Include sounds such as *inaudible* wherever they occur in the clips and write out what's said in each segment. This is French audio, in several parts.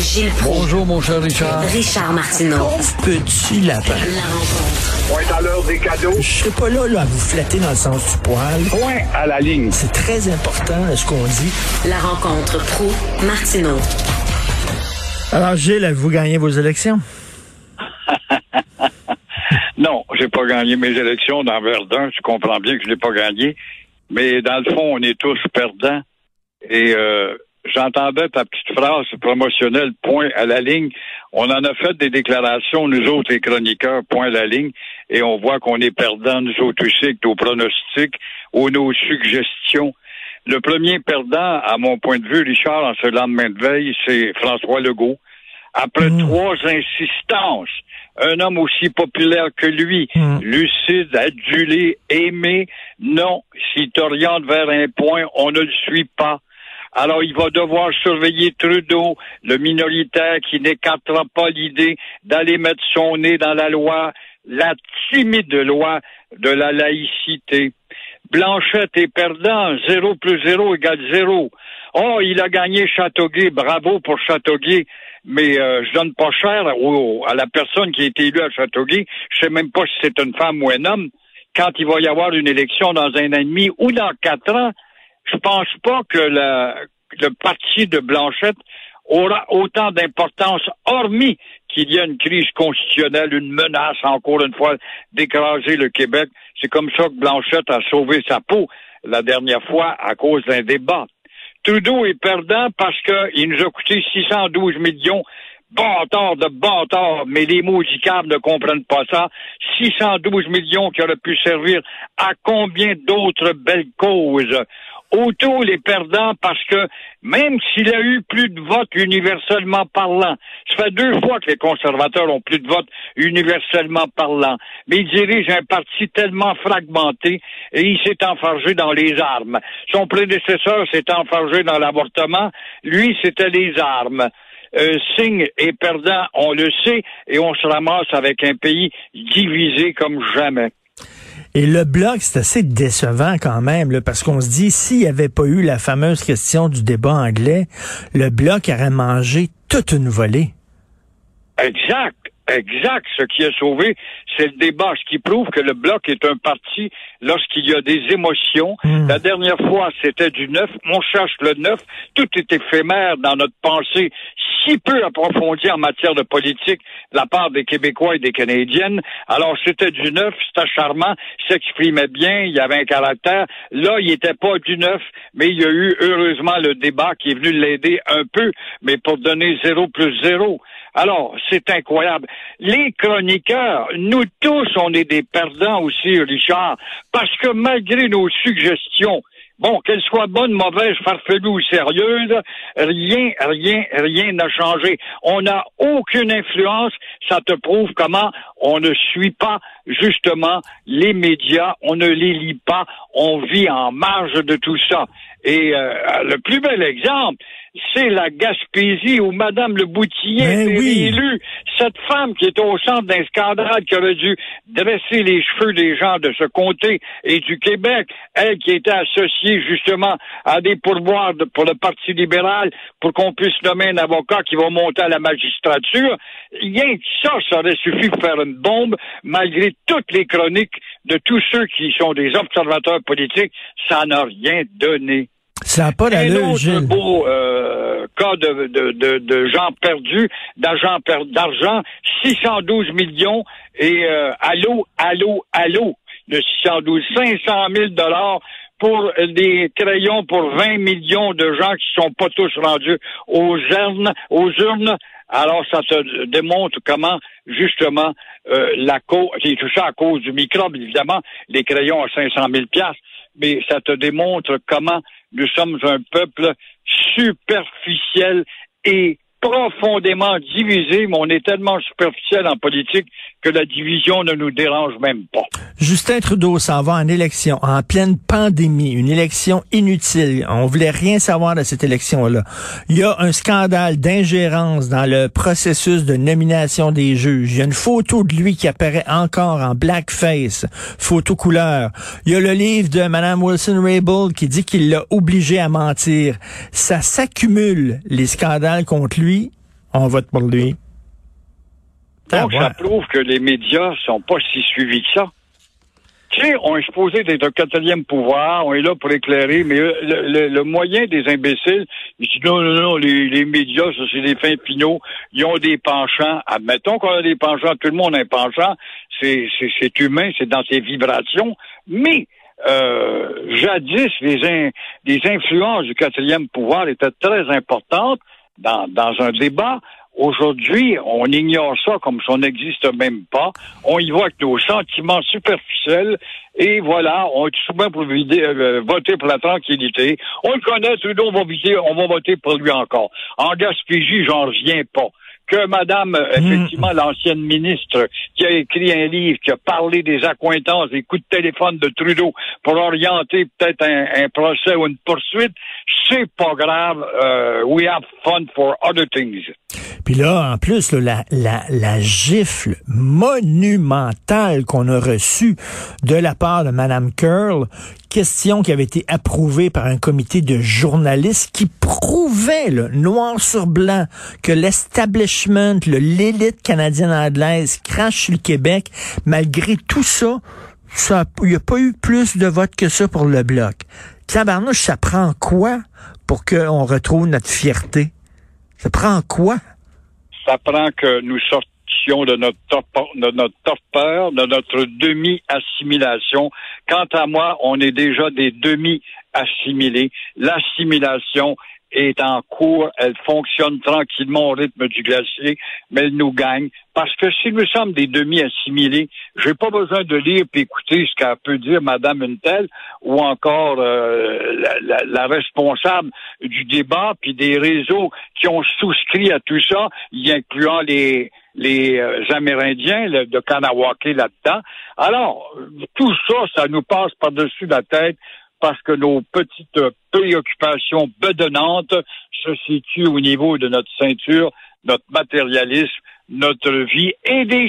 Gilles Proulx. Bonjour, mon cher Richard. Richard Martineau. Petit lapin. La rencontre. Point à l'heure des cadeaux. Je serai pas là, là à vous flatter dans le sens du poil. Point à la ligne. C'est très important ce qu'on dit. La rencontre pro martineau Alors, Gilles, avez-vous gagné vos élections? *laughs* Non, j'ai pas gagné mes élections dans Verdun. Tu comprends bien que je l'ai pas gagné. Mais dans le fond, on est tous perdants. Et euh, j'entendais ta petite phrase promotionnelle, point à la ligne. On en a fait des déclarations, nous autres, les chroniqueurs, point à la ligne. Et on voit qu'on est perdants, nous autres aussi, nos pronostics ou nos suggestions. Le premier perdant, à mon point de vue, Richard, en ce lendemain de veille, c'est François Legault. Après trois insistances, un homme aussi populaire que lui, lucide, adulé, aimé, non, s'il t'oriente vers un point, on ne le suit pas. Alors, il va devoir surveiller Trudeau, le minoritaire qui n'écartera pas l'idée d'aller mettre son nez dans la loi, la timide loi de la laïcité. Blanchette est perdant, zéro plus zéro égale zéro. Oh, il a gagné Châteauguay, bravo pour Châteauguay, mais euh, je donne pas cher à la personne qui a été élue à Châteauguay. Je sais même pas si c'est une femme ou un homme. Quand il va y avoir une élection dans un an et demi ou dans quatre ans, je pense pas que le parti de Blanchette aura autant d'importance, hormis qu'il y a une crise constitutionnelle, une menace, encore une fois, d'écraser le Québec. C'est comme ça que Blanchette a sauvé sa peau la dernière fois à cause d'un débat. Trudeau est perdant parce qu'il nous a coûté 612 millions. Bâtard de bâtard, mais les maudits câbles ne comprennent pas ça. 612 millions qui auraient pu servir à combien d'autres belles causes? Auto les perdants parce que même s'il a eu plus de votes universellement parlant, ça fait deux fois que les conservateurs ont plus de votes universellement parlant, mais il dirige un parti tellement fragmenté et il s'est enfargé dans les armes. Son prédécesseur s'est enfargé dans l'avortement, lui c'était les armes. Euh, Singh est perdant, on le sait, et on se ramasse avec un pays divisé comme jamais. Et le bloc, c'est assez décevant quand même, parce qu'on se dit, s'il n'y avait pas eu la fameuse question du débat anglais, le bloc aurait mangé toute une volée. Exact, exact. Ce qui a sauvé, c'est le débat, ce qui prouve que le bloc est un parti lorsqu'il y a des émotions. Hmm. La dernière fois, c'était du neuf. On cherche le neuf. Tout est éphémère dans notre pensée, si peu approfondie en matière de politique de la part des Québécois et des Canadiennes. Alors, c'était du neuf, c'était charmant, s'exprimait bien, il y avait un caractère. Là, il n'était pas du neuf, mais il y a eu heureusement le débat qui est venu l'aider un peu, mais pour donner zéro plus zéro. Alors, c'est incroyable. Les chroniqueurs, nous tous, on est des perdants aussi, Richard, parce que malgré nos suggestions, bon, qu'elles soient bonnes, mauvaises, farfelues ou sérieuses, rien, rien, rien n'a changé. On n'a aucune influence. Ça te prouve comment on ne suit pas justement les médias, on ne les lit pas, on vit en marge de tout ça. Et euh, le plus bel exemple, c'est la Gaspésie où Madame Le Boutillier Ben est oui. réélue. Cette femme qui est au centre d'un scandale qui aurait dû dresser les cheveux des gens de ce comté et du Québec, elle qui était associée justement à des pourboires de- pour le Parti libéral pour qu'on puisse nommer un avocat qui va monter à la magistrature, rien que ça, ça aurait suffi pour faire une bombe, malgré toutes les chroniques de tous ceux qui sont des observateurs politiques, ça n'a rien donné. Ça n'a pas d'allure, Gilles. beau euh, cas de, de, de, de gens perdus, d'argent d'argent, 612 millions et euh, allô, allô, allô, de 612, 500 000 dollars pour des crayons pour 20 millions de gens qui sont pas tous rendus aux urnes, aux urnes. Alors, ça te démontre comment, justement, euh, la cause, c'est tout ça à cause du microbe, évidemment, les crayons à 500 000 piastres, mais ça te démontre comment nous sommes un peuple superficiel et profondément divisé, mais on est tellement superficiel en politique que la division ne nous dérange même pas. Justin Trudeau s'en va en élection, en pleine pandémie, une élection inutile. On voulait rien savoir de cette élection-là. Il y a un scandale d'ingérence dans le processus de nomination des juges. Il y a une photo de lui qui apparaît encore en blackface, photo couleur. Il y a le livre de Mme Wilson-Raybould qui dit qu'il l'a obligé à mentir. Ça s'accumule, les scandales contre lui. on vote pour lui. Donc, Ah, ça prouve que les médias sont pas si suivis que ça. Tu sais, on est supposé d'être un quatrième pouvoir, on est là pour éclairer, mais le, le- moyen des imbéciles, ils disent non, non, non, les, médias, ça c'est des fins pinots, ils ont des penchants. Admettons qu'on a des penchants, tout le monde a un penchant, c'est, humain, c'est dans ses vibrations, mais euh, jadis, les, in- les influences du quatrième pouvoir étaient très importantes dans un débat. Aujourd'hui, on ignore ça comme si on n'existe même pas. On y va avec nos sentiments superficiels et voilà, on est souvent pour euh, voter pour la tranquillité. On le connaît, Trudeau, on va, on va voter pour lui encore. En Gaspésie, j'en reviens pas. Que Madame, euh, effectivement, l'ancienne ministre qui a écrit un livre, qui a parlé des accointances, des coups de téléphone de Trudeau pour orienter peut-être un, un procès ou une poursuite, c'est pas grave. Euh, we have fun for other things. Puis là, en plus, là, la, la, la gifle monumentale qu'on a reçue de la part de Mme Curl, question qui avait été approuvée par un comité de journalistes qui prouvait, là, noir sur blanc, que l'establishment, le- l'élite canadienne anglaise crache le Québec. Malgré tout ça, ça il n'y a pas eu plus de votes que ça pour le Bloc. Tabarnouche, ça prend quoi pour qu'on retrouve notre fierté? Ça prend quoi? ça prend que nous sortions de notre, torpeur, de notre torpeur, de notre demi-assimilation. Quant à moi, on est déjà des demi-assimilés. L'assimilation est en cours, elle fonctionne tranquillement au rythme du glacier, mais elle nous gagne. Parce que si nous sommes des demi-assimilés, j'ai pas besoin de lire et écouter ce qu'a peut dire Madame Untel ou encore euh, la, la- la responsable du débat, puis des réseaux qui ont souscrit à tout ça, y incluant les les euh, Amérindiens de Kanawake là-dedans. Alors, tout ça, ça nous passe par-dessus la tête parce que nos petites préoccupations bedonnantes se situent au niveau de notre ceinture, notre matérialisme, notre vie et des.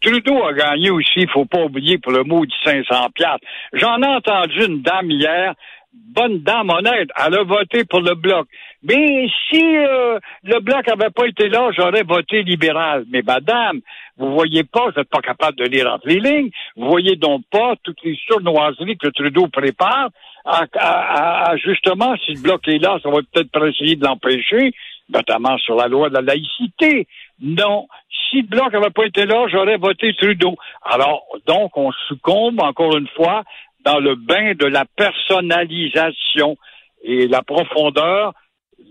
Trudeau a gagné aussi, il faut pas oublier pour le mot de 500 piastres. J'en ai entendu une dame hier, bonne dame honnête, elle a voté pour le bloc. Mais si euh, le bloc avait pas été là, j'aurais voté libéral. Mais madame, vous voyez pas, vous n'êtes pas capable de lire entre les lignes. Vous voyez donc pas toutes les surnoiseries que Trudeau prépare. À, justement, si le bloc est là, ça va peut-être essayer de l'empêcher, notamment sur la loi de la laïcité. Non. Si le bloc n'avait pas été là, j'aurais voté Trudeau. Alors, donc, on succombe, encore une fois, dans le bain de la personnalisation et la profondeur.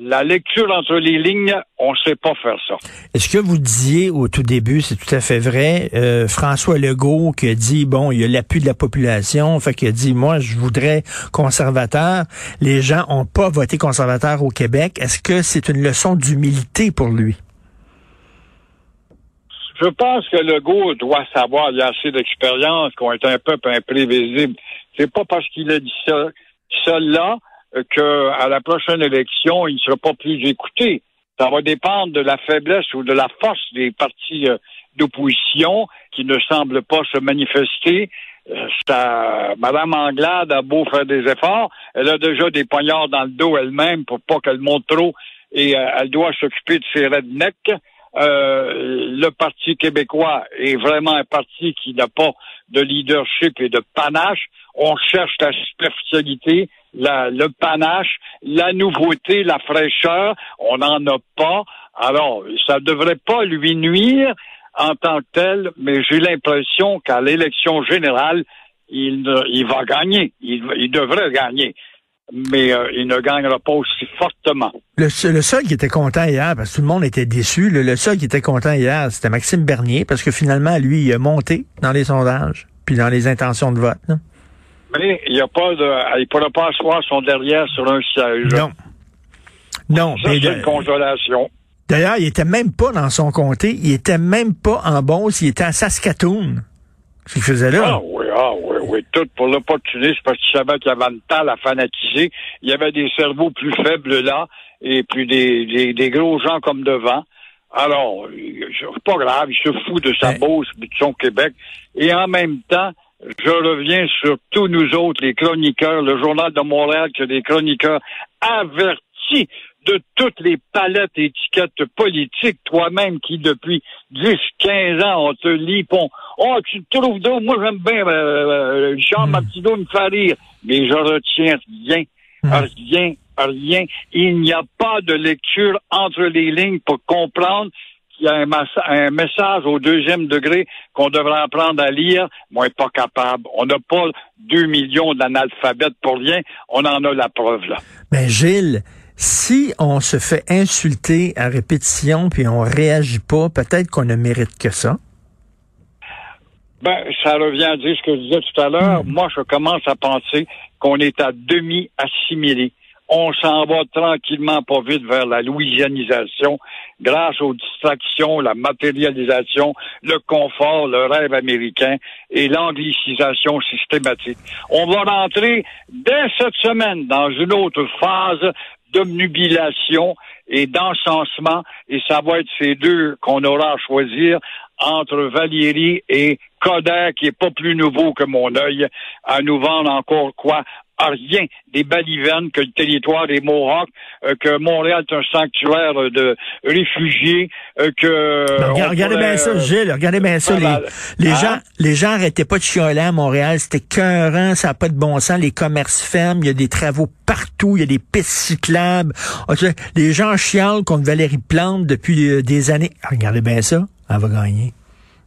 La lecture entre les lignes, on ne sait pas faire ça. Est-ce que vous disiez au tout début, c'est tout à fait vrai, euh, François Legault qui a dit, bon, il y a l'appui de la population, fait qu'il a dit, moi, je voudrais conservateur. Les gens ont pas voté conservateur au Québec. Est-ce que c'est une leçon d'humilité pour lui? Je pense que Legault doit savoir, il y a assez d'expérience, qu'on est un peuple imprévisible. C'est pas parce qu'il a dit ça, cela que à la prochaine élection, il ne sera pas plus écouté. Ça va dépendre de la faiblesse ou de la force des partis euh, d'opposition qui ne semblent pas se manifester. Euh, Madame Anglade a beau faire des efforts, elle a déjà des poignards dans le dos elle-même pour pas qu'elle monte trop et euh, elle doit s'occuper de ses rednecks. Euh, le Parti québécois est vraiment un parti qui n'a pas de leadership et de panache. On cherche la superficialité, le panache, la nouveauté, la fraîcheur. On n'en a pas. Alors, ça ne devrait pas lui nuire en tant que tel, mais j'ai l'impression qu'à l'élection générale, il, va gagner. Il, devrait gagner. Mais euh, il ne gagnera pas aussi fortement. Le seul, qui était content hier, parce que tout le monde était déçu, le, seul qui était content hier, c'était Maxime Bernier, parce que finalement, lui, il a monté dans les sondages, puis dans les intentions de vote. Mais il n'y a pas de, il pourra pas asseoir son derrière sur un siège. Non. Non. Ça, mais c'est une consolation. D'ailleurs, il était même pas dans son comté, il était même pas en Beauce, il était à Saskatoon. Ce qu'il faisait là? Ah oui, ah oui, oui. Tout pour l'opportunisme, parce qu'il savait qu'il y avait une talle à fanatiser. Il y avait des cerveaux plus faibles là, et puis des, des, des gros gens comme devant. Alors, c'est pas grave, il se fout de sa Ouais. Beauce, de son Québec. Et en même temps, je reviens sur tous nous autres, les chroniqueurs, le Journal de Montréal, que des chroniqueurs avertis de toutes les palettes et étiquettes politiques, toi-même qui depuis 10, 15 ans, on te lit, on, oh, tu te trouves d'eau, moi j'aime bien, euh, euh, Richard Mm. Martineau me fait rire, mais je retiens rien, Mm. rien, rien. Il n'y a pas de lecture entre les lignes pour comprendre qu'il y a un, message au deuxième degré qu'on devrait apprendre à lire. Moi, pas capable. On n'a pas deux millions d'analphabètes pour rien. On en a la preuve, là. Ben Gilles, si on se fait insulter à répétition puis on réagit pas, peut-être qu'on ne mérite que ça. Ben, ça revient à dire ce que je disais tout à l'heure. Moi, je commence à penser qu'on est à demi assimilé. On s'en va tranquillement, pas vite, vers la louisianisation, grâce aux distractions, la matérialisation, le confort, le rêve américain et l'anglicisation systématique. On va rentrer dès cette semaine dans une autre phase d'obnubilation et d'encensement, et ça va être ces deux qu'on aura à choisir entre Valérie et Coder, qui est pas plus nouveau que mon œil, à nous vendre encore quoi? Rien des balivernes que le territoire des Mohawks, euh, que Montréal est un sanctuaire de réfugiés, euh, que Ben, regardez pourrait, bien ça, euh, Gilles, regardez bien ça. Les, Hein? gens, les gens arrêtaient pas de chialer à Montréal. C'était cœurant, ça n'a pas de bon sens. Les commerces ferment, il y a des travaux partout, il y a des pistes cyclables. Ah, Les gens chialent contre Valérie Plante depuis des années. Ah, Regardez bien ça, elle va gagner.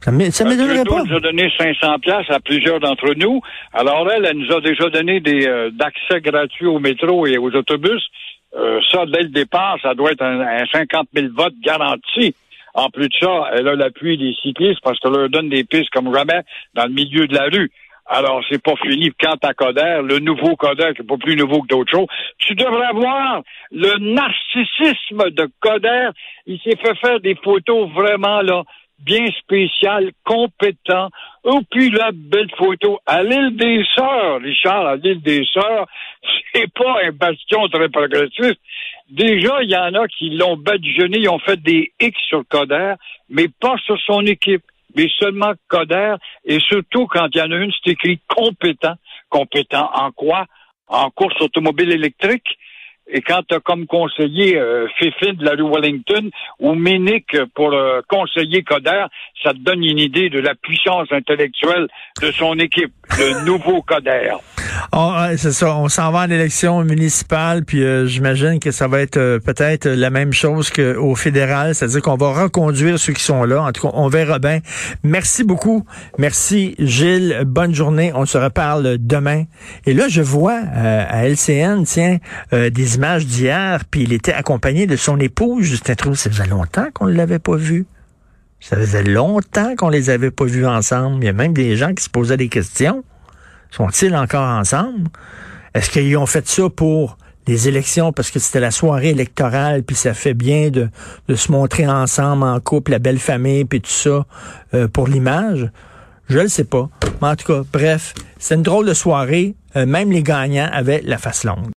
Ça ne m'étonnerait pas. nous a donné 500 pièces à plusieurs d'entre nous. Alors elle, elle nous a déjà donné des euh, d'accès gratuits au métro et aux autobus. Euh, ça, dès le départ, ça doit être un, un 50 000 votes garantis. En plus de ça, elle a l'appui des cyclistes parce qu'elle leur donne des pistes comme jamais dans le milieu de la rue. Alors, c'est pas fini. Quant à Coder, le nouveau Coder, qui est pas plus nouveau que d'autres choses, tu devrais voir le narcissisme de Coder. Il s'est fait faire des photos vraiment, là, bien spéciales, compétents. Oh, puis la belle photo à l'île des Sœurs, Richard, à l'île des Sœurs, *laughs* c'est pas un bastion très progressiste. Déjà, il y en a qui l'ont badigeonné, ils ont fait des X sur Coder, mais pas sur son équipe mais seulement Coder, et surtout quand il y en a une, c'est écrit compétent. Compétent en quoi? En course automobile électrique. Et quand tu as comme conseiller euh, Fifi de la rue Wellington ou Ménic pour conseiller Coder, ça te donne une idée de la puissance intellectuelle de son équipe, le nouveau Coder. On- ouais, c'est ça, on s'en va en élection municipale, puis euh, j'imagine que ça va être euh, peut-être la même chose qu'au fédéral, c'est-à-dire qu'on va reconduire ceux qui sont là. En tout cas, on verra bien. Merci beaucoup. Merci Gilles. Bonne journée. On se reparle demain. Et là, je vois euh, à LCN, tiens, des images d'hier, puis il était accompagné de son épouse, Justin Trudeau. Ça faisait longtemps qu'on ne l'avait pas vu. Ça faisait longtemps qu'on les avait pas vus ensemble. Il y a même des gens qui se posaient des questions. Sont-ils encore ensemble? Est-ce qu'ils ont fait ça pour les élections? Parce que c'était la soirée électorale, puis ça fait bien de, de se montrer ensemble en couple, la belle famille, puis tout ça, euh, pour l'image? Je le sais pas. Mais en tout cas, bref, c'est une drôle de soirée. Euh, même les gagnants avaient la face longue.